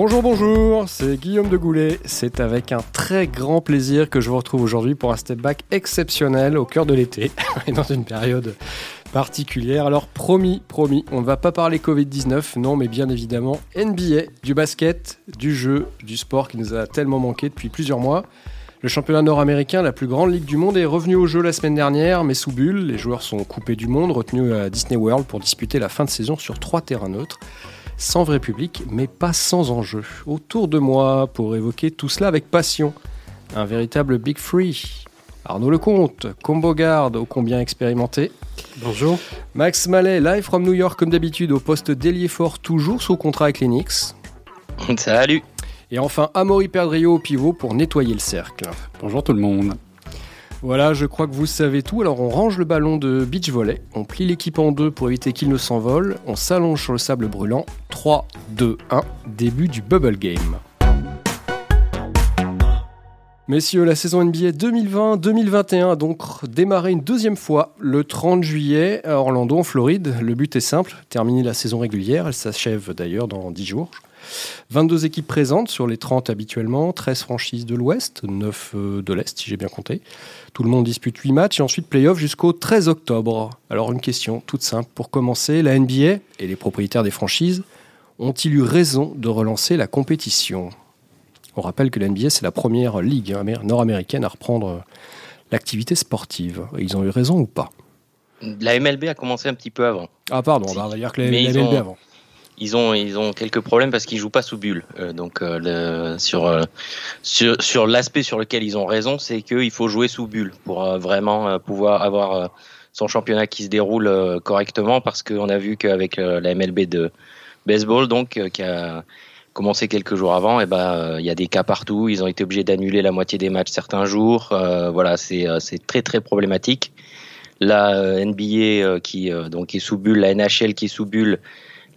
Bonjour, bonjour, c'est Guillaume de Goulet. C'est avec un très grand plaisir que je vous retrouve aujourd'hui pour un step back exceptionnel au cœur de l'été et dans une période particulière. Alors promis, promis, on ne va pas parler Covid-19, non, mais bien évidemment NBA, du basket, du jeu, du sport qui nous a tellement manqué depuis plusieurs mois. Le championnat nord-américain, la plus grande ligue du monde, est revenu au jeu la semaine dernière, mais sous bulle. Les joueurs sont coupés du monde, retenus à Disney World pour disputer la fin de saison sur trois terrains neutres sans vrai public, mais pas sans enjeu. Autour de moi, pour évoquer tout cela avec passion, un véritable Big Free. Arnaud Lecomte, combo garde ô combien expérimenté. Bonjour. Max Mallet, live from New York comme d'habitude au poste d'ailier fort, toujours sous contrat avec les Knicks. Salut. Et enfin, Amaury Perdrio au pivot pour nettoyer le cercle. Bonjour tout le monde. Voilà, je crois que vous savez tout. Alors on range le ballon de beach volley, on plie l'équipe en deux pour éviter qu'il ne s'envole, on s'allonge sur le sable brûlant. 3, 2, 1, début du bubble game. Messieurs, la saison NBA 2020-2021 a donc démarré une deuxième fois le 30 juillet à Orlando, en Floride. Le but est simple, terminer la saison régulière. Elle s'achève d'ailleurs dans 10 jours. 22 équipes présentes sur les 30 habituellement, 13 franchises de l'Ouest, 9 euh, de l'Est si j'ai bien compté. Tout le monde dispute 8 matchs et ensuite playoff jusqu'au 13 octobre. Alors une question toute simple pour commencer, la NBA et les propriétaires des franchises ont-ils eu raison de relancer la compétition? On rappelle que la NBA c'est la première ligue nord-américaine à reprendre l'activité sportive. Ils ont eu raison ou pas? La MLB a commencé un petit peu avant. Ah pardon, on va dire que la, MLB avant ils ont ils ont quelques problèmes parce qu'ils jouent pas sous bulle. Euh, donc euh, euh, sur sur l'aspect sur lequel ils ont raison, c'est qu'il faut jouer sous bulle pour vraiment pouvoir avoir son championnat qui se déroule correctement parce qu'on a vu qu'avec la MLB de baseball donc qui a commencé quelques jours avant, et ben il y a des cas partout. Ils ont été obligés d'annuler la moitié des matchs certains jours. voilà, c'est c'est très très problématique. La NBA qui donc est sous bulle, la NHL qui est sous bulle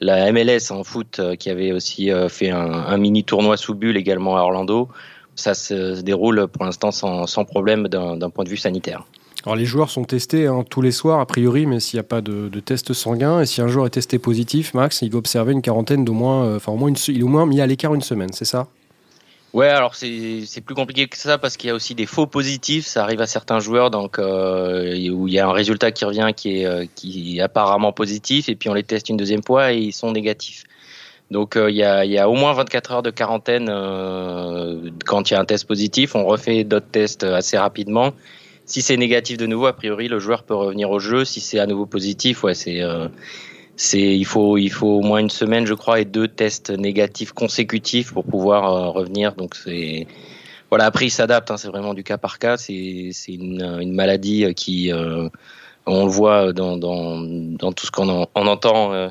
la MLS en foot euh, qui avait aussi euh, fait un, mini tournoi sous bulle également à Orlando. Ça se déroule pour l'instant sans, problème d'un point de vue sanitaire. Alors les joueurs sont testés hein, tous les soirs a priori, mais s'il n'y a pas de, test sanguin et si un joueur est testé positif, Max, il doit observer une quarantaine d'au moins, euh, enfin au moins une, il est au moins mis à l'écart une semaine, c'est ça? Ouais, alors c'est plus compliqué que ça parce qu'il y a aussi des faux positifs. Ça arrive à certains joueurs, donc euh, où il y a un résultat qui revient qui est, euh, qui est apparemment positif, et puis on les teste une deuxième fois et ils sont négatifs. Donc euh, il, y a, il y a au moins 24 heures de quarantaine quand il y a un test positif. On refait d'autres tests assez rapidement. Si c'est négatif de nouveau, a priori le joueur peut revenir au jeu. Si c'est à nouveau positif, ouais, c'est c'est il faut il faut au moins une semaine je crois et deux tests négatifs consécutifs pour pouvoir euh, revenir. Donc c'est voilà. Après il s'adapte hein, c'est vraiment du cas par cas. C'est c'est une, maladie euh, qui euh, on le voit dans dans, dans tout ce qu'on en, on entend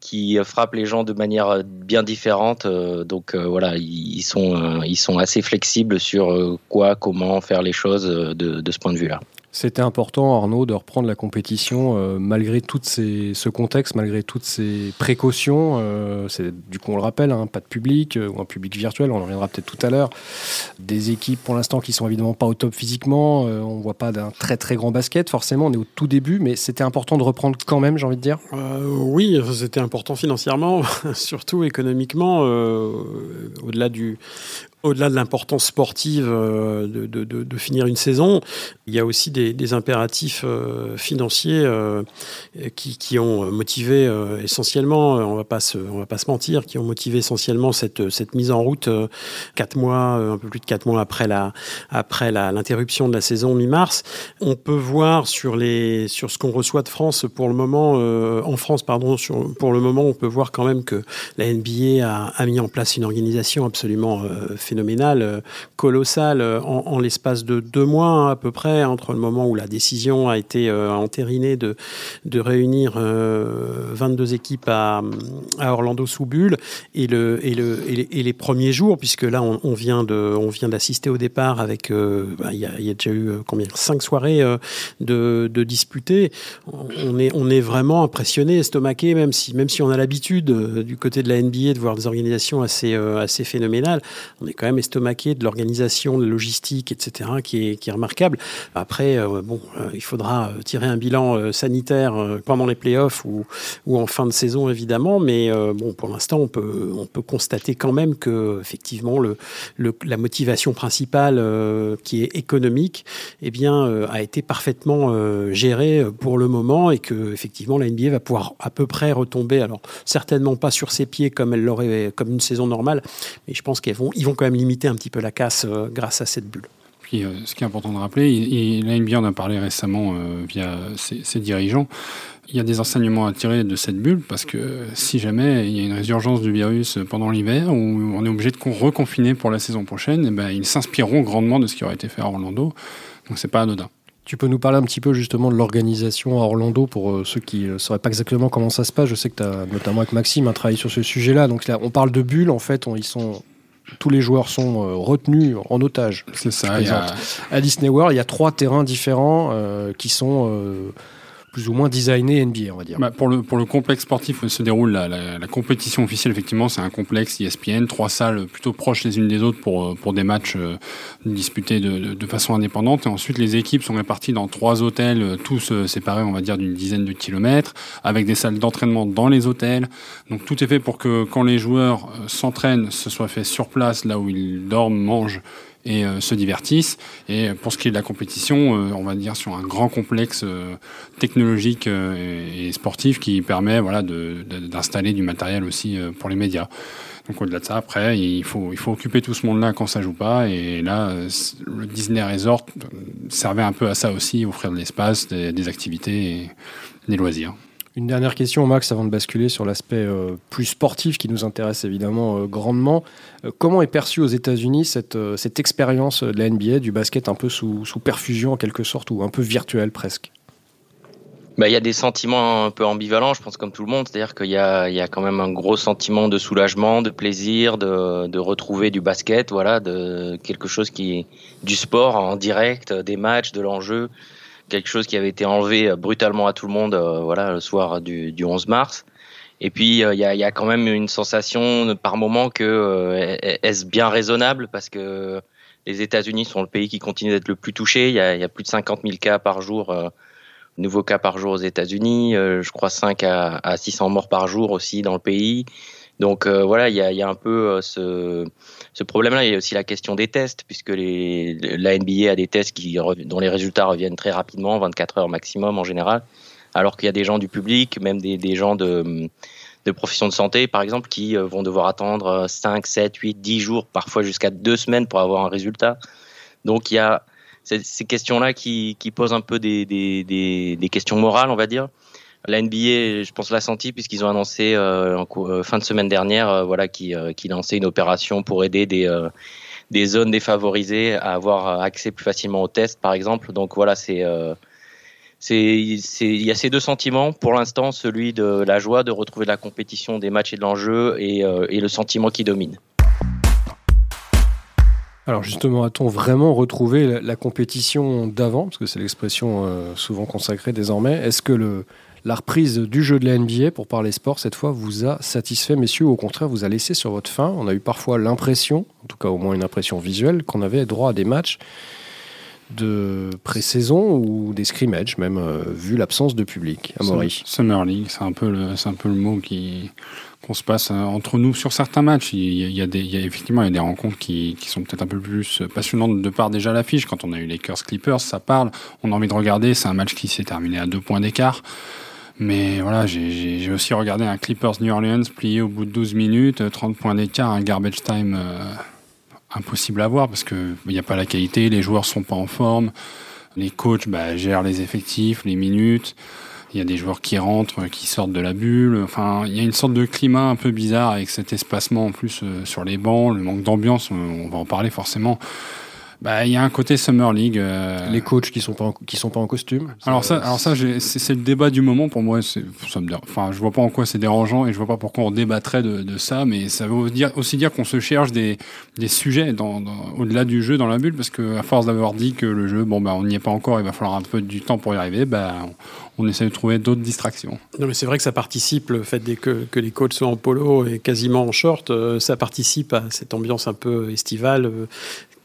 qui frappe les gens de manière bien différente. Donc voilà ils sont ils sont assez flexibles sur quoi comment faire les choses de, de ce point de vue là c'était important, Arnaud, de reprendre la compétition euh, malgré tout ce contexte, malgré toutes ces précautions. Euh, du coup, on le rappelle, hein, pas de public euh, ou un public virtuel, on en reviendra peut-être tout à l'heure. Des équipes pour l'instant qui sont évidemment pas au top physiquement. on voit pas d'un très très grand basket, forcément, on est au tout début, mais c'était important de reprendre quand même, j'ai envie de dire. oui, c'était important financièrement, surtout économiquement, au-delà du, au-delà de l'importance sportive euh, de, finir une saison, il y a aussi des, impératifs euh, financiers euh, qui, ont motivé essentiellement, on va va pas se mentir, qui ont motivé essentiellement cette, mise en route quatre mois, un peu plus de quatre mois après l'interruption de la saison mi-mars. On peut voir sur les, ce qu'on reçoit de France pour le moment, en France pardon, pour le moment, on peut voir quand même que la NBA a mis en place une organisation absolument phénoménal, euh, colossal, euh, en, l'espace de deux mois hein, à peu près, entre le moment où la décision a été euh, entérinée de, de réunir 22 équipes à, à, Orlando sous bulle et, le, et, le, et, les, premiers jours, puisque là on, vient de, on vient d'assister au départ avec, bah, il y, a, déjà eu combien, cinq soirées de, de disputées. On est, on est vraiment impressionné, estomaqué, même si, même si on a l'habitude du côté de la NBA de voir des organisations assez, assez phénoménales. On est quand même estomaqué de l'organisation, de la logistique, etc., qui est, qui est remarquable. Après, bon, il faudra tirer un bilan sanitaire pendant les playoffs ou, ou en fin de saison, évidemment, mais bon, pour l'instant, on peut, on peut constater quand même que, effectivement, le, le la motivation principale, qui est économique, eh bien, a été parfaitement gérée pour le moment et que, effectivement, la NBA va pouvoir à peu près retomber, alors certainement pas sur ses pieds comme elle l'aurait comme une saison normale, mais je pense qu'ils vont, ils vont quand même limiter un petit peu la casse euh, grâce à cette bulle. Puis, euh, ce qui est important de rappeler, il, la NBA en a parlé récemment euh, via ses, dirigeants, il y a des enseignements à tirer de cette bulle parce que si jamais il y a une résurgence du virus pendant l'hiver où on est obligé de reconfiner pour la saison prochaine, et eh ben, ils s'inspireront grandement de ce qui aurait été fait à Orlando. Donc c'est pas anodin. Tu peux nous parler un petit peu justement de l'organisation à Orlando pour euh, ceux qui ne sauraient pas exactement comment ça se passe. Je sais que tu as notamment avec Maxime un travail sur ce sujet-là. Donc là, on parle de bulles, en fait, ils sont tous les joueurs sont euh, retenus en otage. C'est ça. À Disney World, il y a trois terrains différents euh, qui sont plus ou moins designé NBA, on va dire. Bah, pour, le, pour le complexe sportif où se déroule la, la, compétition officielle, effectivement, c'est un complexe ESPN, trois salles plutôt proches les unes des autres pour, euh, pour des matchs euh, disputés de, de, façon indépendante. Et ensuite, les équipes sont réparties dans trois hôtels, euh, tous séparés, on va dire, d'une dizaine de kilomètres, avec des salles d'entraînement dans les hôtels. Donc tout est fait pour que quand les joueurs s'entraînent, ce soit fait sur place, là où ils dorment, mangent et euh, se divertissent. Et pour ce qui est de la compétition, euh, on va dire sur un grand complexe euh, technologique et sportif qui permet voilà, d'installer du matériel aussi pour les médias. Donc au-delà de ça, après, il faut, il faut occuper tout ce monde-là quand ça joue pas. Et là, le Disney Resort servait un peu à ça aussi, offrir de l'espace, des, des activités et des loisirs. Une dernière question, Max, avant de basculer sur l'aspect euh, plus sportif qui nous intéresse évidemment euh, grandement. Euh, comment est perçue aux États-Unis cette, cette expérience de la NBA, du basket un peu sous, sous perfusion en quelque sorte, ou un peu virtuel presque? Bah, il y a des sentiments un peu ambivalents, je pense, comme tout le monde. C'est-à-dire qu'il y y a quand même un gros sentiment de soulagement, de plaisir, de, de retrouver du basket, voilà, de quelque chose qui du sport en direct, des matchs, de l'enjeu quelque chose qui avait été enlevé euh, brutalement à tout le monde euh, voilà le soir du, du 11 mars et puis euh, il y, a, y, a, quand même une sensation par moment que est-ce bien raisonnable? Parce que les États-Unis sont le pays qui continue d'être le plus touché. Il y, a, y a, plus de 50 000 cas par jour, nouveaux cas par jour aux États-Unis. je crois 5 à, à 600 morts par jour aussi dans le pays. Donc voilà, il y a, y a, un peu ce, ce problème-là. Il y a aussi la question des tests, puisque les, la NBA a des tests qui, dont les résultats reviennent très rapidement, 24 heures maximum en général, alors qu'il y a des gens du public, même des, des gens de, de professions de santé, par exemple, qui euh, vont devoir attendre 5, 7, 8, 10 jours, parfois jusqu'à deux semaines pour avoir un résultat. Donc il y a ces questions-là qui, qui posent un peu des, des, des, des questions morales, on va dire. La NBA, je pense, l'a senti puisqu'ils ont annoncé euh, en euh, fin de semaine dernière, euh, voilà, qui, qui lançait une opération pour aider des des zones défavorisées à avoir accès plus facilement aux tests, par exemple. Donc voilà, c'est c'est il y a ces deux sentiments pour l'instant, celui de la joie de retrouver la compétition des matchs et de l'enjeu et, et le sentiment qui domine. Alors justement, a-t-on vraiment retrouvé la, compétition d'avant? Parce que c'est l'expression souvent consacrée désormais. Est-ce que le, la reprise du jeu de la NBA, pour parler sport, cette fois, vous a satisfait, messieurs, ou au contraire, vous a laissé sur votre faim On a eu parfois l'impression, en tout cas au moins une impression visuelle, qu'on avait droit à des matchs de pré-saison ou des scrimmages, même euh, vu l'absence de public à Summer League, c'est un peu le, un peu le mot qui qu'on se passe euh, entre nous sur certains matchs. Il y a, des, il y a effectivement il y a des rencontres qui, qui sont peut-être un peu plus passionnantes de part déjà l'affiche. Quand on a eu les Lakers Clippers, ça parle. On a envie de regarder. C'est un match qui s'est terminé à deux points d'écart. Mais voilà, j'ai aussi regardé un Clippers New Orleans plié au bout de 12 minutes, 30 points d'écart, un garbage time euh, impossible à voir parce qu'il n'y a pas la qualité, les joueurs sont pas en forme, les coachs bah, gèrent les effectifs, les minutes, il y a des joueurs qui rentrent, qui sortent de la bulle, enfin il y a une sorte de climat un peu bizarre avec cet espacement en plus euh, sur les bancs, le manque d'ambiance, on va en parler forcément. Bah, il y a un côté Summer League. Les coachs qui sont pas en, qui sont pas en costume. Alors ça, alors ça, c'est le débat du moment pour moi. Ça me, enfin, je vois pas en quoi c'est dérangeant et je vois pas pourquoi on débattrait de, de ça, mais ça veut dire, aussi dire qu'on se cherche des, des sujets dans, au-delà du jeu dans la bulle, parce que à force d'avoir dit que le jeu, bon bah on n'y est pas encore, il va falloir un peu du temps pour y arriver, bah on, essaie de trouver d'autres distractions. Non mais c'est vrai que ça participe le fait que, que les coachs soient en polo et quasiment en short, euh, ça participe à cette ambiance un peu estivale. Euh,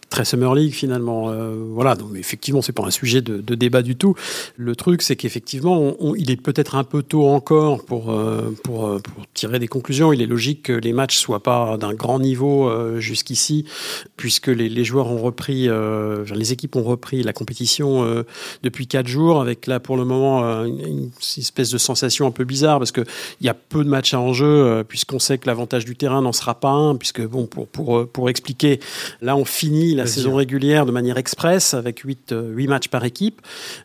très Summer League finalement. Euh, voilà, donc effectivement, c'est pas un sujet de, débat du tout. Le truc, c'est qu'effectivement, il est peut-être un peu tôt encore pour, euh, euh, pour, tirer des conclusions. Il est logique que les matchs soient pas d'un grand niveau jusqu'ici, puisque les, les, joueurs ont repris, les équipes ont repris la compétition depuis quatre jours, avec là pour le moment une, espèce de sensation un peu bizarre, parce que il y a peu de matchs à enjeu, puisqu'on sait que l'avantage du terrain n'en sera pas un, puisque bon, pour, pour, pour expliquer, là on finit la saison régulière de manière express avec 8, 8 euh, matchs par équipe.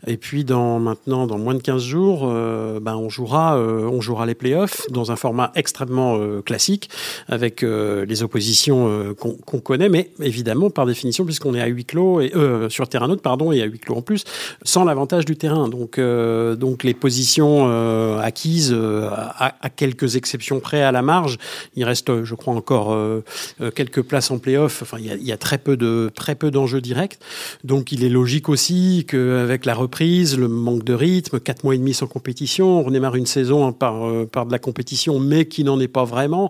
Et puis dans, maintenant, dans moins de 15 jours, euh, ben, on, jouera, euh, on jouera les playoffs dans un format extrêmement classique avec les oppositions qu'on connaît, mais évidemment par définition puisqu'on est à huis clos et sur terrain neutre pardon et à huis clos en plus, sans l'avantage du terrain. Donc, donc les positions acquises à, à, quelques exceptions près à la marge, il reste, je crois encore quelques places en playoffs. Enfin, il y a, il y a très peu de très peu d'enjeux directs. Donc il est logique aussi qu'avec la reprise, le manque de rythme, quatre mois et demi sans compétition, on redémarre une saison hein, par, euh, par de la compétition, mais qui n'en est pas vraiment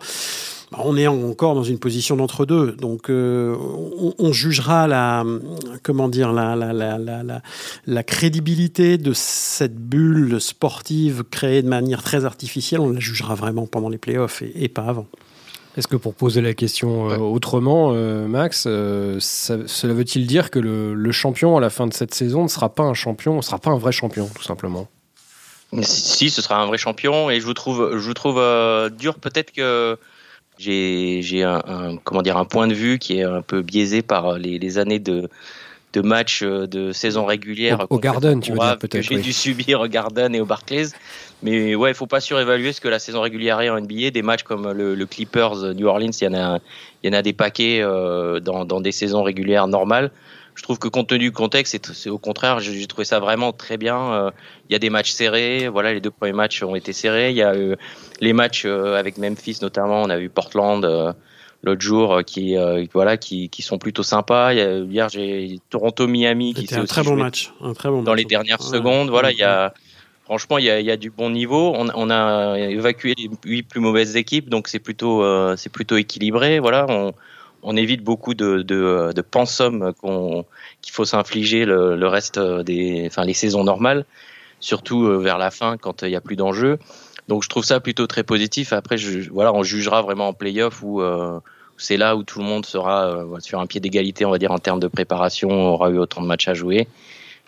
bah, on est encore dans une position d'entre-deux. Donc, euh, on, jugera la, comment dire, la, crédibilité de cette bulle sportive créée de manière très artificielle. On la jugera vraiment pendant les playoffs et pas avant. Est-ce que pour poser la question euh, autrement, euh, Max, euh, cela veut-il dire que le, champion à la fin de cette saison ne sera pas un champion, ne sera pas un vrai champion, tout simplement? Si, ce sera un vrai champion, et je vous trouve, je vous trouve dur. Peut-être que j'ai un, comment dire un point de vue qui est un peu biaisé par les années de de matchs euh, de saison régulière. Au, Garden, tu veux dire peut-être. J'ai dû subir au Garden et au Barclays. Mais ouais, il faut pas surévaluer ce que la saison régulière est en NBA. Des matchs comme le, Clippers New Orleans, il y en a, il y en a des paquets euh, dans, dans, des saisons régulières normales. Je trouve que compte tenu du contexte, c'est au contraire, j'ai trouvé ça vraiment très bien. Euh, il y a des matchs serrés. Voilà, les deux premiers matchs ont été serrés. Il y a les matchs avec Memphis notamment. On a vu Portland l'autre jour euh, qui euh, voilà qui, qui sont plutôt sympas. hier j'ai Toronto Miami qui s'est un très bon match, un très bon dans les dernières secondes. Voilà, il y a franchement il y a, il y a du bon niveau. On, on, a évacué les huit plus mauvaises équipes, donc c'est plutôt euh, c'est plutôt équilibré. Voilà, on, on évite beaucoup de de, de pensum qu'on qu'il faut s'infliger le, le, reste des enfin les saisons normales, surtout vers la fin quand il y a plus d'enjeux. Donc je trouve ça plutôt très positif. Après, je, voilà, on jugera vraiment en playoff où euh, c'est là où tout le monde sera euh, sur un pied d'égalité, on va dire, en termes de préparation, aura eu autant de matchs à jouer.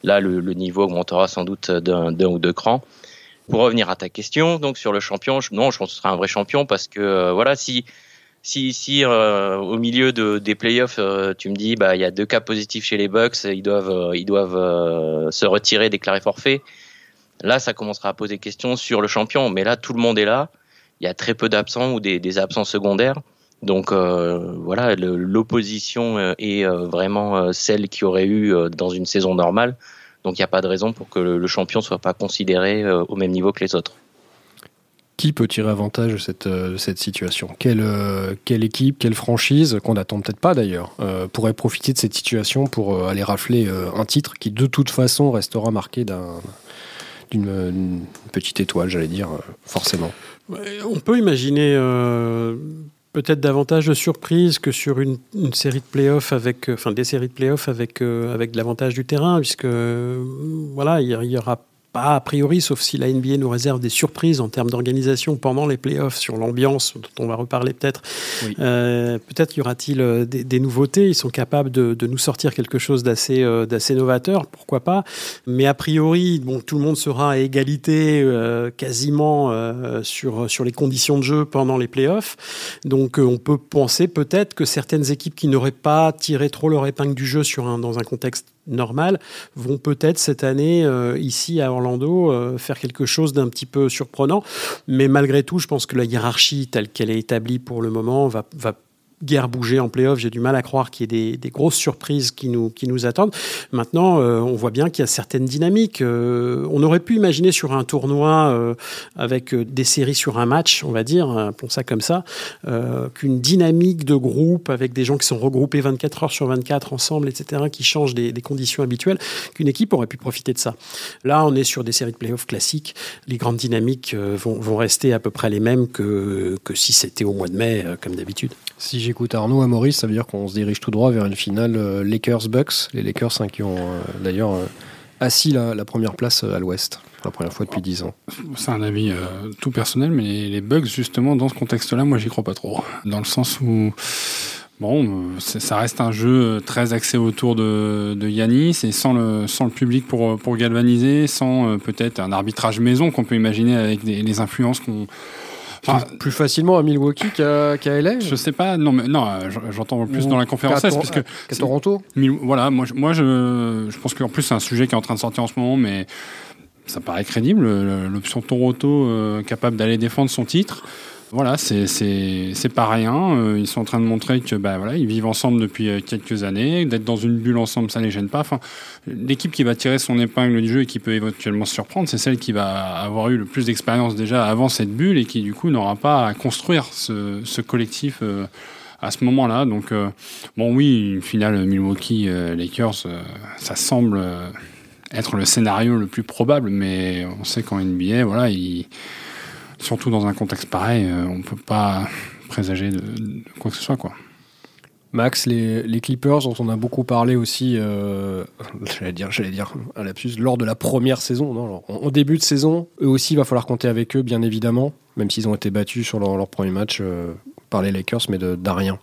Là, le, niveau augmentera sans doute d'un ou deux crans. Pour revenir à ta question, donc sur le champion, non, je pense que ce sera un vrai champion parce que euh, voilà, si si, si au milieu de, des playoffs, tu me dis, bah il y a deux cas positifs chez les Bucks, ils doivent ils doivent se retirer, déclarer forfait. Là, ça commencera à poser question sur le champion. Mais là, tout le monde est là. Il y a très peu d'absents ou des, absents secondaires. Donc euh, voilà, l'opposition euh, est euh, vraiment celle qui aurait eu dans une saison normale. Donc il n'y a pas de raison pour que le, champion ne soit pas considéré au même niveau que les autres. Qui peut tirer avantage de cette, cette situation? Quelle, quelle équipe, quelle franchise, qu'on n'attend peut-être pas d'ailleurs, pourrait profiter de cette situation pour aller rafler un titre qui de toute façon restera marqué d'un d'une petite étoile, j'allais dire, forcément? On peut imaginer euh, peut-être davantage de surprises que sur une, série de playoffs avec, enfin des séries de playoffs avec, euh, avec l'avantage du terrain, puisque voilà, il y, aura pas a priori, sauf si la NBA nous réserve des surprises en termes d'organisation pendant les playoffs sur l'ambiance, dont on va reparler peut-être. Euh, peut-être y aura-t-il euh, des, nouveautés. Ils sont capables de, nous sortir quelque chose d'assez euh, d'assez novateur, pourquoi pas. Mais a priori, bon, tout le monde sera à égalité quasiment sur, sur les conditions de jeu pendant les playoffs. Donc on peut penser peut-être que certaines équipes qui n'auraient pas tiré trop leur épingle du jeu sur un, dans un contexte normal vont peut-être cette année ici à Orlando Orlando euh, faire quelque chose d'un petit peu surprenant. Mais malgré tout, je pense que la hiérarchie telle qu'elle est établie pour le moment va, va guère bougé en playoff. J'ai du mal à croire qu'il y ait des, grosses surprises qui nous, qui nous attendent. Maintenant, on voit bien qu'il y a certaines dynamiques. on aurait pu imaginer sur un tournoi avec des séries sur un match, on va dire, appelons ça comme ça, qu'une dynamique de groupe avec des gens qui sont regroupés 24 heures sur 24 ensemble, etc., qui changent des, conditions habituelles, qu'une équipe aurait pu profiter de ça. Là, on est sur des séries de playoffs classiques. Les grandes dynamiques euh, vont, vont rester à peu près les mêmes que, que si c'était au mois de mai, euh, comme d'habitude. J'écoute Arnaud à Maurice, ça veut dire qu'on se dirige tout droit vers une finale euh, Lakers-Bucks. Les Lakers hein, qui ont d'ailleurs assis la, première place à l'ouest pour la première fois depuis 10 ans. C'est un avis tout personnel, mais les Bucks, justement, dans ce contexte-là, moi, j'y crois pas trop. Dans le sens où Bon, euh, ça reste un jeu euh, très axé autour de, de Yanis et sans le, public pour, euh, galvaniser, sans peut-être un arbitrage maison qu'on peut imaginer avec les influences qu'on. Plus, facilement à Milwaukee qu'à LA Je sais pas, non, mais non, j'entends plus dans la conférence parce que qu'à Toronto? voilà, moi, moi je, je pense qu'en plus c'est un sujet qui est en train de sortir en ce moment, mais ça paraît crédible. L'option Toronto capable d'aller défendre son titre voilà, c'est pas rien. Euh, ils sont en train de montrer que bah, voilà, ils vivent ensemble depuis euh, quelques années. D'être dans une bulle ensemble, ça ne les gêne pas. Enfin, L'équipe qui va tirer son épingle du jeu et qui peut éventuellement surprendre, c'est celle qui va avoir eu le plus d'expérience déjà avant cette bulle et qui du coup n'aura pas à construire ce, ce collectif euh, à ce moment-là. Donc, bon, oui, une finale Milwaukee-Lakers, ça semble être le scénario le plus probable, mais on sait qu'en NBA, voilà, il surtout dans un contexte pareil, euh, on ne peut pas présager de, quoi que ce soit. Quoi. Max, les, Clippers dont on a beaucoup parlé aussi, euh, j'allais dire, j'allais dire un lapsus, lors de la première saison. Non, en, début de saison, eux aussi, il va falloir compter avec eux, bien évidemment, même s'ils ont été battus sur leur, premier match euh, par les Lakers, mais de d'Arien.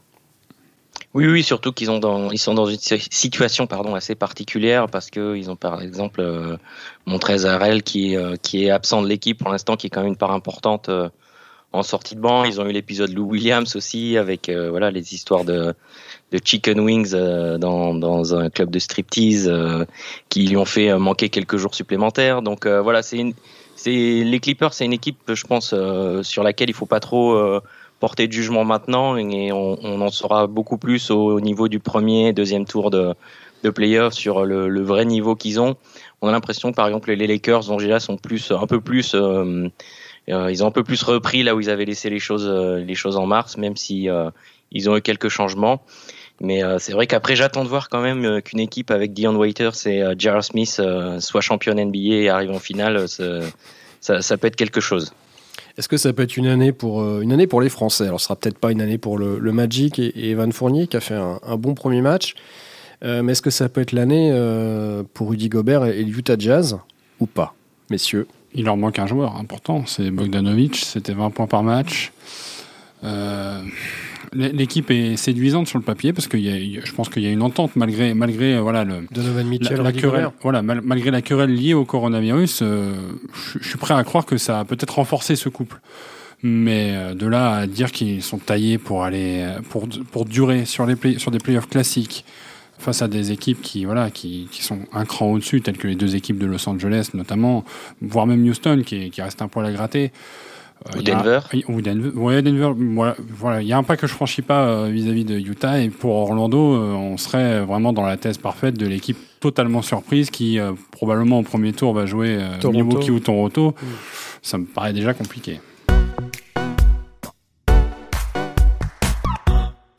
Oui, oui, surtout qu'ils ils sont dans une situation pardon, assez particulière parce qu'ils ont par exemple euh, Montrezl qui, euh, qui est absent de l'équipe pour l'instant, qui est quand même une part importante euh, en sortie de banc. Ils ont eu l'épisode Lou Williams aussi avec euh, voilà les histoires de, de chicken wings dans, dans un club de striptease qui lui ont fait manquer quelques jours supplémentaires. Donc voilà, c'est c'est les Clippers, c'est une équipe, je pense, sur laquelle il faut pas trop porter de jugement maintenant et on, en saura beaucoup plus au, niveau du premier, deuxième tour de, de playoff sur le, vrai niveau qu'ils ont. On a l'impression, par exemple, les Lakers, déjà sont plus, un peu plus, euh, euh, ils ont un peu plus repris là où ils avaient laissé les choses, euh, les choses en mars, même si ils ont eu quelques changements. Mais c'est vrai qu'après, j'attends de voir quand même qu'une équipe avec Dion Waiters et J.R. Smith soit championne NBA et arrive en finale. Ça peut être quelque chose. Est-ce que ça peut être une année pour, euh, les Français? Alors, ce sera peut-être pas une année pour le, Magic et, Evan Fournier qui a fait un, bon premier match. Euh, mais est-ce que ça peut être l'année euh, pour Rudy Gobert et, le Utah Jazz? Ou pas, messieurs? Il leur manque un joueur important, c'est Bogdanovic, c'était 20 points par match. L'équipe est séduisante sur le papier parce que je pense qu'il y a une entente malgré malgré euh, voilà le Donovan Mitchell, la, querelle, voilà malgré la querelle liée au coronavirus, euh, je, suis prêt à croire que ça a peut-être renforcé ce couple. Mais euh, de là à dire qu'ils sont taillés pour aller pour pour durer sur les play, sur des playoffs classiques face à des équipes qui voilà qui, qui sont un cran au-dessus, telles que les deux équipes de Los Angeles notamment, voire même Houston qui, qui reste un poil à gratter. Euh, ou Denver. ou Denver. Ouais, Denver. Voilà, il y a un pas que je franchis pas euh, vis-à-vis de Utah et pour Orlando, euh, on serait vraiment dans la thèse parfaite de l'équipe totalement surprise qui probablement au premier tour va jouer Milwaukee ou Toronto. Mm. Ça me paraît déjà compliqué.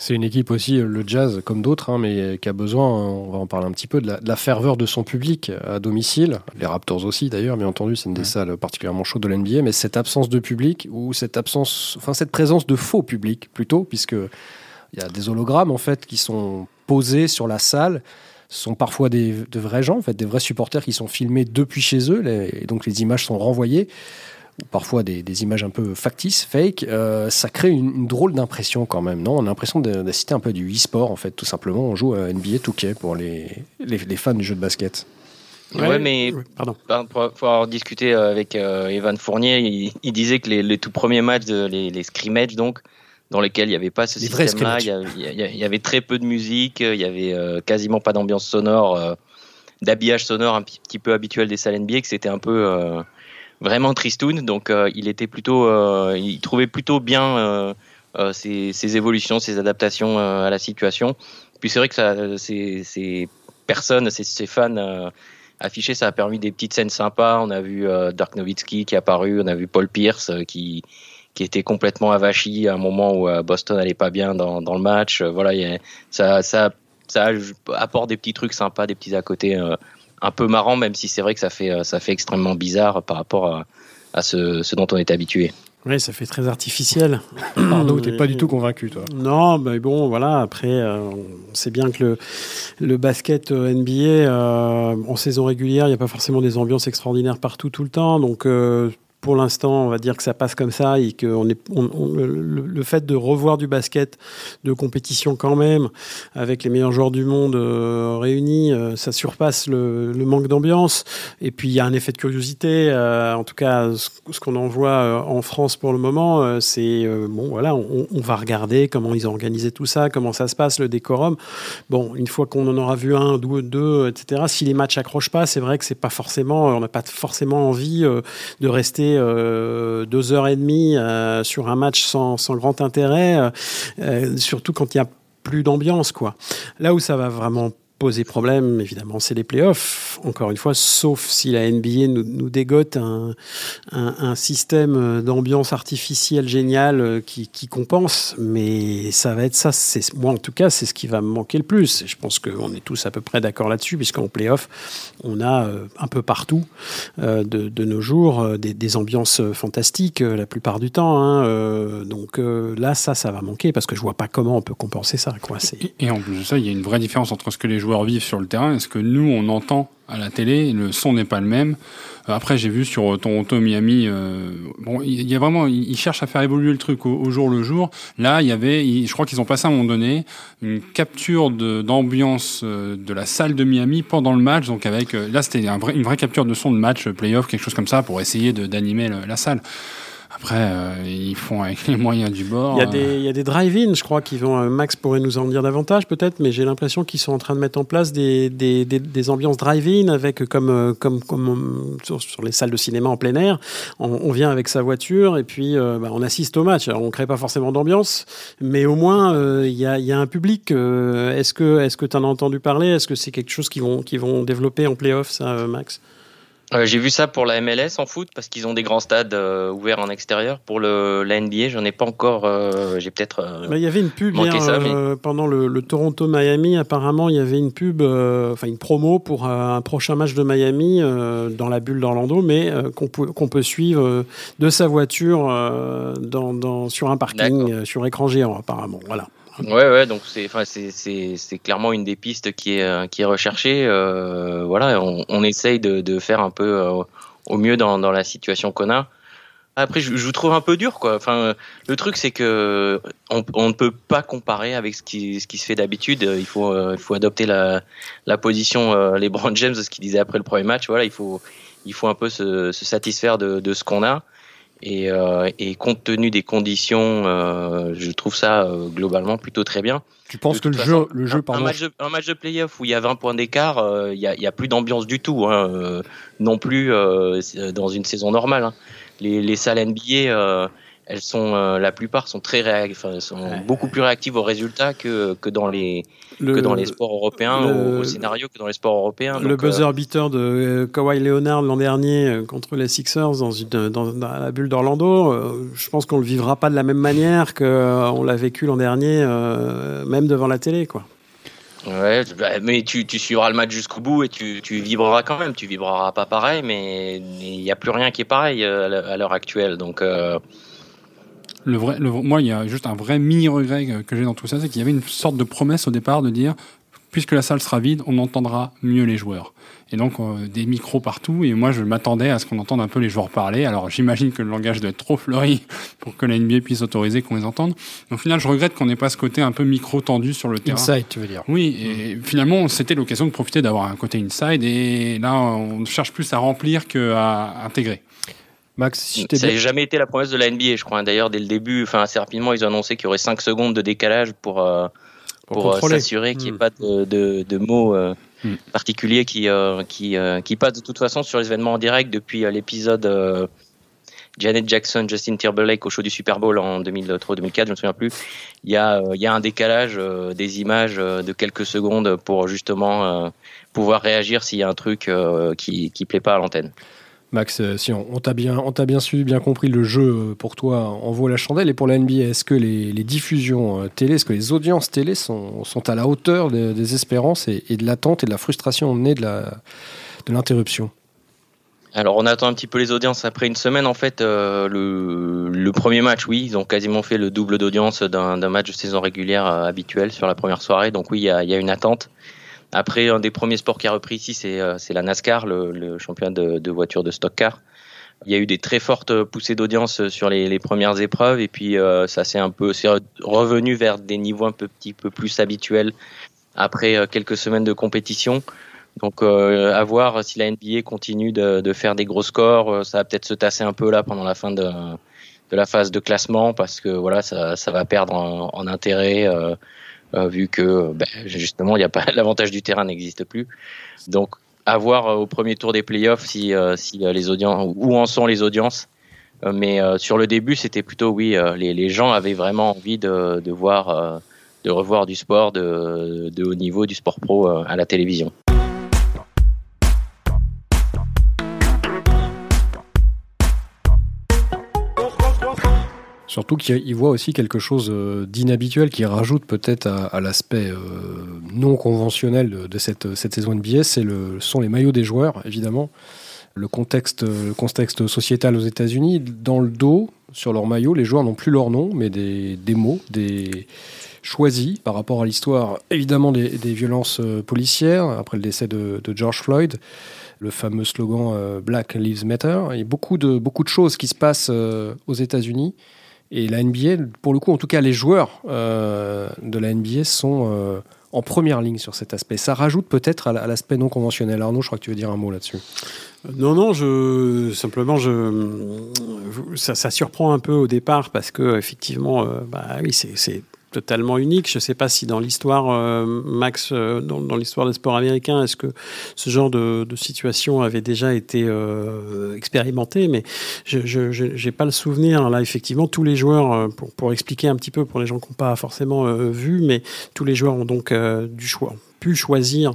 C'est une équipe aussi, le jazz, comme d'autres, hein, mais qui a besoin, on va en parler un petit peu, de la, ferveur de son public à domicile. Les Raptors aussi, d'ailleurs, bien entendu, c'est une des salles particulièrement chaudes de l'NBA, mais cette absence de public, ou cette absence, enfin, cette présence de faux public, plutôt, puisque il y a des hologrammes, en fait, qui sont posés sur la salle ce sont parfois des, de vrais gens, en fait, des vrais supporters qui sont filmés depuis chez eux, et donc les images sont renvoyées ou parfois des, images un peu factices, fake, euh, ça crée une, drôle d'impression quand même, non? On a l'impression d'assister un peu du e-sport, en fait, tout simplement. On joue à NBA 2K pour les, les, fans du jeu de basket. Ouais, mais pardon. pour avoir discuté euh, avec euh, Evan Fournier, il, disait que les, tout premiers matchs, les, les scrimmages, donc, dans lesquels il n'y avait pas ce système-là, il, y avait très peu de musique, il y avait quasiment pas d'ambiance sonore, d'habillage sonore un petit peu habituel des salles NBA, que c'était un peu vraiment tristoun. Donc euh, il était plutôt, euh, il trouvait plutôt bien euh, ses, évolutions, ses adaptations à la situation. Puis c'est vrai que ça, ces, personnes, ces, fans affichés, ça a permis des petites scènes sympas. On a vu Dirk Nowitzki qui est apparu, on a vu Paul Pierce qui qui était complètement avachi à un moment où Boston n'allait pas bien dans, le match. Voilà, ça, ça, ça apporte des petits trucs sympas, des petits à côté un peu marrant, même si c'est vrai que ça fait, euh, ça fait extrêmement bizarre par rapport à, ce, dont on est habitué. Oui, ça fait très artificiel. Arnaud, t'es pas du tout convaincu, toi Non, mais bon, voilà. Après, euh, on sait bien que le, le basket euh, NBA, en saison régulière, il n'y a pas forcément des ambiances extraordinaires partout tout le temps. Donc, pour l'instant, on va dire que ça passe comme ça et que le, fait de revoir du basket de compétition quand même, avec les meilleurs joueurs du monde euh, réunis, euh, ça surpasse le, manque d'ambiance. Et puis il y a un effet de curiosité. Euh, en tout cas, ce, qu'on en voit en France pour le moment, c'est bon, voilà, on, va regarder comment ils ont organisé tout ça, comment ça se passe, le décorum. Bon, une fois qu'on en aura vu un, deux, deux, etc. Si les matchs accrochent pas, c'est vrai que c'est pas forcément, on n'a pas forcément envie de rester euh, deux heures et demie euh, sur un match sans, sans grand intérêt, euh, surtout quand il n'y a plus d'ambiance. quoi. Là où ça va vraiment poser problème, évidemment, c'est les playoffs. Encore une fois, sauf si la NBA nous, dégote un, système d'ambiance artificielle génial euh, qui, compense. Mais ça va être ça. Moi, en tout cas, c'est ce qui va me manquer le plus. Je pense qu'on est tous à peu près d'accord là-dessus, puisqu'en playoff, on a euh, un peu partout euh, de, nos jours des, des, ambiances fantastiques la plupart du temps. Hein. donc là, ça, ça va manquer parce que je vois pas comment on peut compenser ça. Quoi. Et en plus de ça, il y a une vraie différence entre ce que les joueurs vivre sur le terrain Est-ce que nous, on entend à la télé, le son n'est pas le même euh, Après, j'ai vu sur Toronto, Miami, euh, bon, il y a vraiment, ils cherchent à faire évoluer le truc au, jour le jour. Là, il y avait, je crois qu'ils ont passé à un moment donné une capture d'ambiance euh, de, la salle de Miami pendant le match. Donc avec, là, c'était une vraie capture de son de match, playoff, quelque chose comme ça, pour essayer d'animer la salle. Après, euh, ils font avec les moyens du bord. Il y a des, il y a des drive-in, je crois, qui vont. Euh, Max pourrait nous en dire davantage, peut-être, mais j'ai l'impression qu'ils sont en train de mettre en place des, des, des, ambiances drive-in avec, comme, euh, comme, comme sur, les salles de cinéma en plein air. On, vient avec sa voiture et puis bah, on assiste au match. Alors, on crée pas forcément d'ambiance, mais au moins il y, a, y, a, un public. est-ce que est-ce que tu en as entendu parler? Est-ce que c'est quelque chose qu'ils vont, qu'ils vont développer en playoff, ça, Max? Euh, j'ai vu ça pour la MLS en foot parce qu'ils ont des grands stades euh, ouverts en extérieur. Pour le, la NBA, j'en ai pas encore. Euh, j'ai peut-être. il y avait une pub hier, pendant le, Toronto Miami. Apparemment, il y avait une pub, enfin une promo pour un prochain match de Miami dans la bulle d'Orlando, mais qu'on peut, qu'on peut suivre de sa voiture dans, dans, sur un parking, sur écran géant, apparemment. Voilà. Ouais, ouais, donc c'est, enfin, c'est, c'est, c'est clairement une des pistes qui est, euh, qui est recherchée. Euh, voilà, on, on essaye de, de, faire un peu euh, au mieux dans, dans la situation qu'on a. Après, je, je, vous trouve un peu dur, quoi. Enfin, le truc, c'est que on, on, ne peut pas comparer avec ce qui, ce qui se fait d'habitude. Il faut, il faut adopter la, la position les Brown James, ce qu'il disait après le premier match. Voilà, il faut, il faut un peu se, se satisfaire de, de ce qu'on a. Et, euh, et, compte tenu des conditions, euh, je trouve ça euh, globalement plutôt très bien. Tu penses que le jeu, le jeu, un, match de, un match de playoff où il y a 20 points d'écart, il n'y a, y a, plus d'ambiance du tout, hein, non plus dans une saison normale. Hein. Les, les, salles NBA, elles sont, la plupart sont très réactives, sont beaucoup plus réactives aux résultats que, que dans les que dans les sports européens, au, scénario que dans les sports européens. Le buzzer euh, beater de euh, Kawhi Leonard l'an dernier euh, contre les Sixers dans, une, dans, la bulle d'Orlando, je pense qu'on le vivra pas de la même manière qu'on l'a vécu l'an dernier, même devant la télé, quoi. Ouais, bah, mais tu, tu, suivras le match jusqu'au bout et tu, tu, vibreras quand même. Tu vibreras pas pareil, mais il n'y a plus rien qui est pareil à l'heure actuelle. Donc, le vrai, le, moi, il y a juste un vrai mini regret que j'ai dans tout ça, c'est qu'il y avait une sorte de promesse au départ de dire, puisque la salle sera vide, on entendra mieux les joueurs. Et donc euh, des micros partout. Et moi, je m'attendais à ce qu'on entende un peu les joueurs parler. Alors j'imagine que le langage doit être trop fleuri pour que la NBA puisse autoriser qu'on les entende. au final, je regrette qu'on n'ait pas ce côté un peu micro tendu sur le terrain. Inside, tu veux dire Oui. Et finalement, c'était l'occasion de profiter d'avoir un côté inside. Et là, on cherche plus à remplir qu'à intégrer. Max, si ça n'a jamais été la promesse de la NBA, je crois. D'ailleurs, dès le début, enfin assez rapidement, ils ont annoncé qu'il y aurait 5 secondes de décalage pour, euh, pour, euh, s'assurer qu'il n'y ait hmm. pas de, de, de mots euh, hmm. particuliers qui, qui, qui passent de toute façon sur les événements en direct depuis l'épisode Janet Jackson, Justin Timberlake au show du Super Bowl en 2003 2004, je me souviens plus. Il y a, il y a un décalage des images de quelques secondes pour justement pouvoir réagir s'il y a un truc qui qui plaît pas à l'antenne. Max, euh, si on, t'a bien, suivi, bien compris, le jeu euh, pour toi en vaut la chandelle. Et pour la NBA, est-ce que les, diffusions euh, télé, est-ce que les audiences télé sont, à la hauteur des, espérances et, de l'attente et de la frustration née de, la, de l'interruption? Alors on attend un petit peu les audiences après une semaine en fait le, premier match oui. Ils ont quasiment fait le double d'audience d'un, match de saison régulière habituel sur la première soirée. Donc oui il y a une attente après, un des premiers sports qui a repris ici, c'est euh, la NASCAR, le, le championnat de, de voitures de stock car. Il y a eu des très fortes poussées d'audience sur les, les, premières épreuves et puis euh, ça s'est un peu revenu vers des niveaux un peu, petit peu plus habituels après euh, quelques semaines de compétition. Donc à voir si la NBA continue de, de faire des gros scores, ça va peut-être se tasser un peu là pendant la fin de, de la phase de classement parce que voilà ça, ça va perdre en, en intérêt. Euh, vu que ben, justement il a pas l'avantage du terrain n'existe plus. Donc à voir euh, au premier tour des playoffs si, euh, si les audiences où en sont les audiences. mais sur le début, c'était plutôt oui, les, les, gens avaient vraiment envie de, de voir, de revoir du sport de, de haut niveau, du sport pro à la télévision. Surtout qu'il voit aussi quelque chose euh, d'inhabituel qui rajoute peut-être à, l'aspect euh, non conventionnel de, cette, cette, saison NBA, c'est le, sont les maillots des joueurs, évidemment. Le contexte, le contexte sociétal aux États-Unis, dans le dos, sur leur maillot, les joueurs n'ont plus leur nom, mais des, mots, des choisis par rapport à l'histoire, évidemment, des, violences euh, policières, après le décès de, George Floyd le fameux slogan Black Lives Matter. Il y a beaucoup de choses qui se passent aux États-Unis et la NBA, pour le coup, en tout cas, les joueurs euh, de la NBA sont euh, en première ligne sur cet aspect. Ça rajoute peut-être à l'aspect non conventionnel. Arnaud, je crois que tu veux dire un mot là-dessus. Non, non, je simplement je ça, ça, surprend un peu au départ parce que effectivement, euh, bah oui, c'est totalement unique. Je ne sais pas si dans l'histoire, euh, Max, euh, dans, l'histoire des sports américains, est-ce que ce genre de, situation avait déjà été euh, expérimenté, mais je n'ai pas le souvenir. Là, effectivement, tous les joueurs, pour, pour, expliquer un petit peu pour les gens qui n'ont pas forcément vu, mais tous les joueurs ont donc du choix pu choisir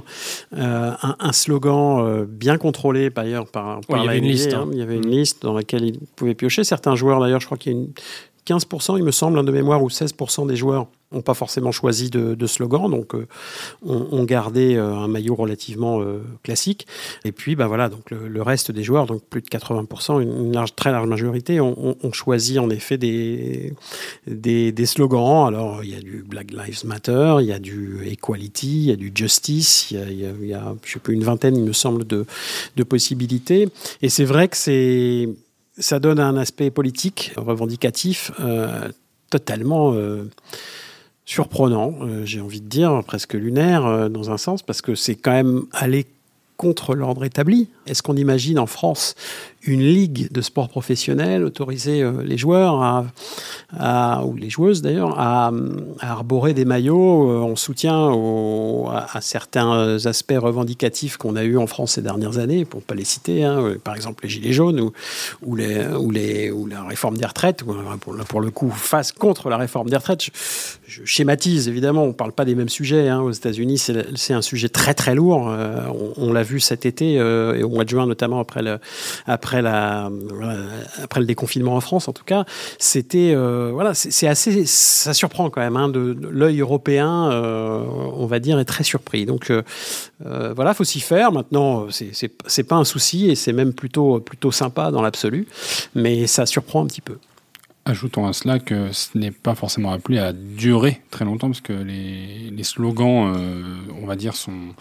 un, un, slogan bien contrôlé par ailleurs par, par il y avait une liste. Hein. Il y avait une liste dans laquelle ils pouvaient piocher. Certains joueurs, d'ailleurs, je crois qu'il y a une 15%, il me semble, de mémoire, ou 16% des joueurs n'ont pas forcément choisi de, slogan, donc euh, on, gardait euh, un maillot relativement euh, classique. Et puis, bah voilà, donc le, reste des joueurs, donc plus de 80%, une, très large majorité, ont, choisi en effet des, des, slogans. Alors, il y a du Black Lives Matter, il y a du Equality, il y a du Justice, il y a, y sais plus, une vingtaine, il me semble, de, de possibilités. Et c'est vrai que c'est ça donne un aspect politique, revendicatif, euh, totalement euh, surprenant, euh, j'ai envie de dire, presque lunaire dans un sens, parce que c'est quand même aller contre l'ordre établi. Est-ce qu'on imagine en France une ligue de sport professionnel autoriser euh, les joueurs ou les joueuses d'ailleurs à, arborer des maillots euh, en soutien à, certains aspects revendicatifs qu'on a eu en France ces dernières années, pour ne pas les citer, hein, euh, par exemple les gilets jaunes ou, la réforme des retraites, ou pour, pour, le coup face contre la réforme des retraites. Je, schématise évidemment, on ne parle pas des mêmes sujets. Hein. Aux États-Unis, c'est un sujet très très lourd. on, on l'a vu cet été et au mois de juin notamment après le, après la, après le déconfinement en France, en tout cas, c'était euh, voilà, c'est assez, ça surprend quand même. Hein, de, l'œil européen, euh, on va dire, est très surpris. Donc euh, voilà, faut s'y faire. Maintenant, c'est pas un souci et c'est même plutôt plutôt sympa dans l'absolu, mais ça surprend un petit peu. Ajoutons à cela que ce n'est pas forcément appelé à durer très longtemps parce que les slogans, on va dire, sont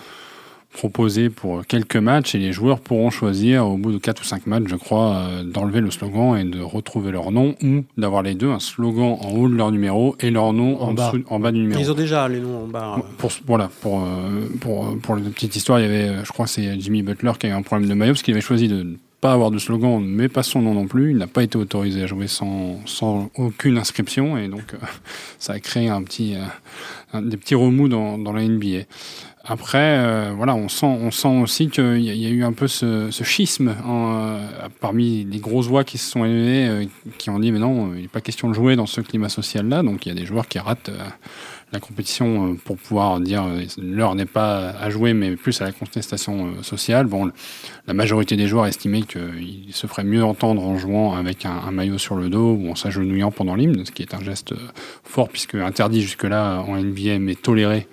proposé pour quelques matchs et les joueurs pourront choisir au bout de 4 ou 5 matchs, je crois, euh, d'enlever le slogan et de retrouver leur nom ou d'avoir les deux, un slogan en haut de leur numéro et leur nom en, bas. en bas du numéro. Ils ont déjà les noms en bas. Pour, voilà, pour, pour, pour la petite histoire, il y avait, je crois, c'est Jimmy Butler qui a eu un problème de maillot parce qu'il avait choisi de pas avoir de slogan, mais pas son nom non plus. Il n'a pas été autorisé à jouer sans, sans aucune inscription et donc ça a créé un petit, des petits remous dans, dans la NBA. Après, euh, voilà, on sent, on sent aussi qu'il y, a eu un peu ce, schisme euh, parmi les grosses voix qui se sont élevées, euh, qui ont dit mais non, il n'est pas question de jouer dans ce climat social-là. Donc il y a des joueurs qui ratent la compétition pour pouvoir dire l'heure n'est pas à jouer, mais plus à la contestation sociale. Bon, la majorité des joueurs estimaient qu'il se ferait mieux entendre en jouant avec un, un maillot sur le dos ou en s'agenouillant pendant l'hymne, ce qui est un geste fort puisque interdit jusque-là en NBA mais toléré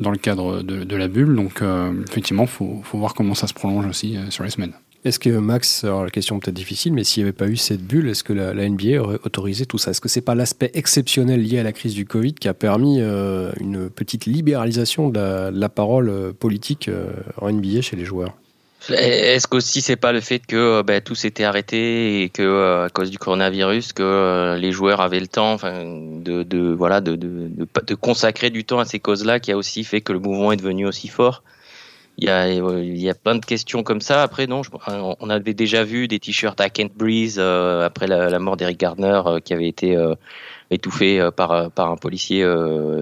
dans le cadre de, la bulle. Donc euh, effectivement, il faut, voir comment ça se prolonge aussi euh, sur les semaines. Est-ce que Max, alors la question peut-être difficile, mais s'il n'y avait pas eu cette bulle, est-ce que la, NBA aurait autorisé tout ça? Est-ce que c'est pas l'aspect exceptionnel lié à la crise du Covid qui a permis euh, une petite libéralisation de la, parole politique en NBA chez les joueurs? Est-ce qu'aussi c'est pas le fait que euh, ben, tout s'était arrêté et que euh, à cause du coronavirus que euh, les joueurs avaient le temps de, de voilà de, de, de, consacrer du temps à ces causes-là qui a aussi fait que le mouvement est devenu aussi fort? Il y a il y a plein de questions comme ça. Après non, on avait déjà vu des t-shirts à Kent Breeze après la, mort d'Eric Gardner qui avait été étouffé par par un policier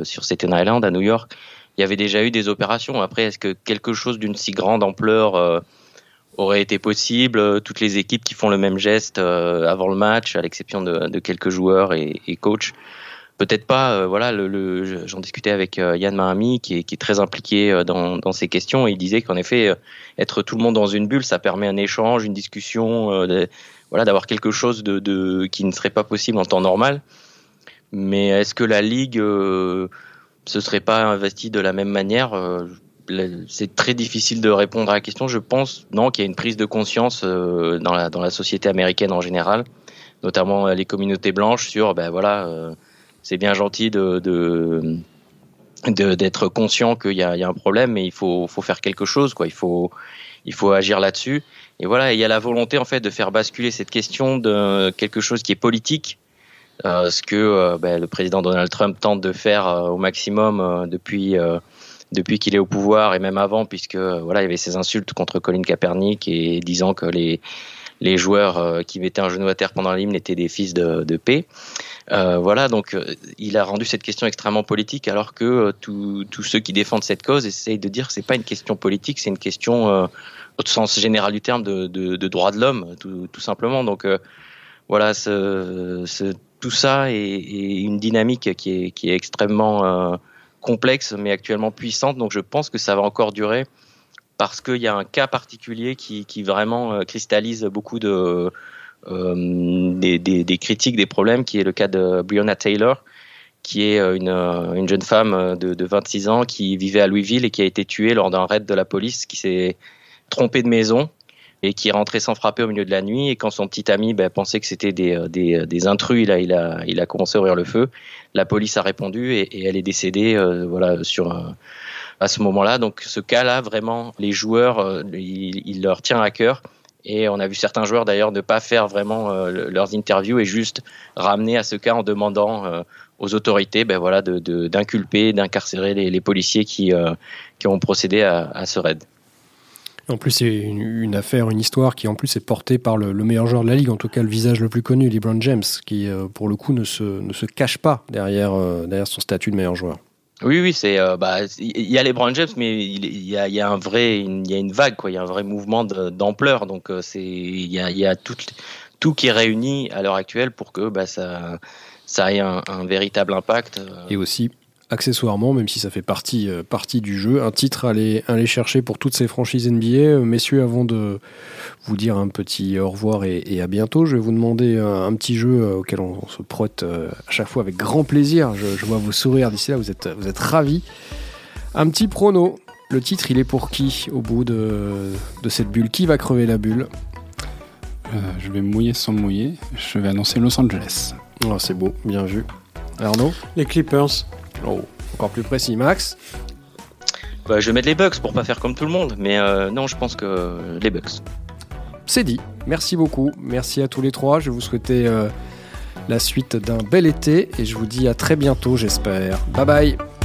sur Staten Island à New York il y avait déjà eu des opérations. Après, est-ce que quelque chose d'une si grande ampleur euh, aurait été possible Toutes les équipes qui font le même geste euh, avant le match, à l'exception de, quelques joueurs et, et coachs, peut-être pas. Euh, voilà, j'en discutais avec Yann Mahami, qui est, très impliqué dans, ces questions, il disait qu'en effet, être tout le monde dans une bulle, ça permet un échange, une discussion, voilà, d'avoir quelque chose qui ne serait pas possible en temps normal. Mais est-ce que la ligue ce serait pas investi de la même manière euh, c'est très difficile de répondre à la question. Je pense non qu'il y a une prise de conscience euh, dans la société américaine en général, notamment euh, les communautés blanches sur ben voilà c'est bien gentil de, d'être conscient qu'il y a, y a un problème, mais il faut, faut faire quelque chose, quoi. Il faut, il faut agir là-dessus. Et voilà, il y a la volonté en fait de faire basculer cette question de quelque chose qui est politique ce que euh, ben, le président Donald Trump tente de faire euh, au maximum depuis depuis qu'il est au pouvoir et même avant, puisque voilà, il y avait ces insultes contre Colin Kaepernick et disant que les les joueurs qui mettaient un genou à terre pendant l'hymne étaient des fils de, de paix. Euh, voilà, donc il a rendu cette question extrêmement politique, alors que tous ceux qui défendent cette cause essayent de dire que c'est pas une question politique, c'est une question au sens général du terme de, de, de droit de l'homme, tout, tout, simplement. Donc voilà, ce, ce, tout ça est, une dynamique qui est, extrêmement euh, complexe, mais actuellement puissante. Donc je pense que ça va encore durer parce qu'il y a un cas particulier qui, vraiment euh, cristallise beaucoup de, euh, des, critiques, des problèmes, qui est le cas de Breonna Taylor, qui est une, une jeune femme de, de, 26 ans qui vivait à Louisville et qui a été tuée lors d'un raid de la police, qui s'est trompée de maison et qui est rentré sans frapper au milieu de la nuit. Et quand son petit ami ben, pensait que c'était des, euh, euh, des, intrus, il a, il, a, il a commencé à ouvrir le feu. La police a répondu et, elle est décédée euh, voilà, sur, à ce moment-là. Donc ce cas-là, vraiment, les joueurs, il, il, leur tient à cœur. Et on a vu certains joueurs d'ailleurs ne pas faire vraiment leurs interviews et juste ramener à ce cas en demandant aux autorités ben voilà, d'inculper, de, d'incarcérer les, policiers qui, qui ont procédé à ce raid. En plus, c'est une, affaire, une histoire qui en plus est portée par le, meilleur joueur de la ligue, en tout cas le visage le plus connu, LeBron James, qui euh, pour le coup ne se, ne se cache pas derrière, euh, derrière son statut de meilleur joueur. Oui, oui, c'est euh, bah, il y a LeBron James, mais il, y a, il y a un vrai, il y a une vague, quoi. Il y a un vrai mouvement d'ampleur, donc c'est il y a, il y a tout, tout qui est réuni à l'heure actuelle pour que bah, ça, ça ait un, un véritable impact. Et aussi accessoirement, même si ça fait partie, euh, partie du jeu, un titre à aller, aller, chercher pour toutes ces franchises NBA. Euh, messieurs, avant de vous dire un petit au revoir et, à bientôt, je vais vous demander un, petit jeu euh, auquel on, se prête à chaque fois avec grand plaisir. Je, vois vos sourires d'ici là, vous êtes, vous êtes ravis. Un petit prono. Le titre, il est pour qui au bout de, de cette bulle? Qui va crever la bulle? Je vais mouiller sans mouiller. Je vais annoncer Los Angeles. Oh, c'est beau, bien vu. Arnaud? Les Clippers. Oh, encore plus précis, Max bah, Je vais mettre les Bucks pour pas faire comme tout le monde, mais euh, non, je pense que les Bucks. C'est dit. Merci beaucoup. Merci à tous les trois. Je vais vous souhaiter euh, la suite d'un bel été et je vous dis à très bientôt, j'espère. Bye bye.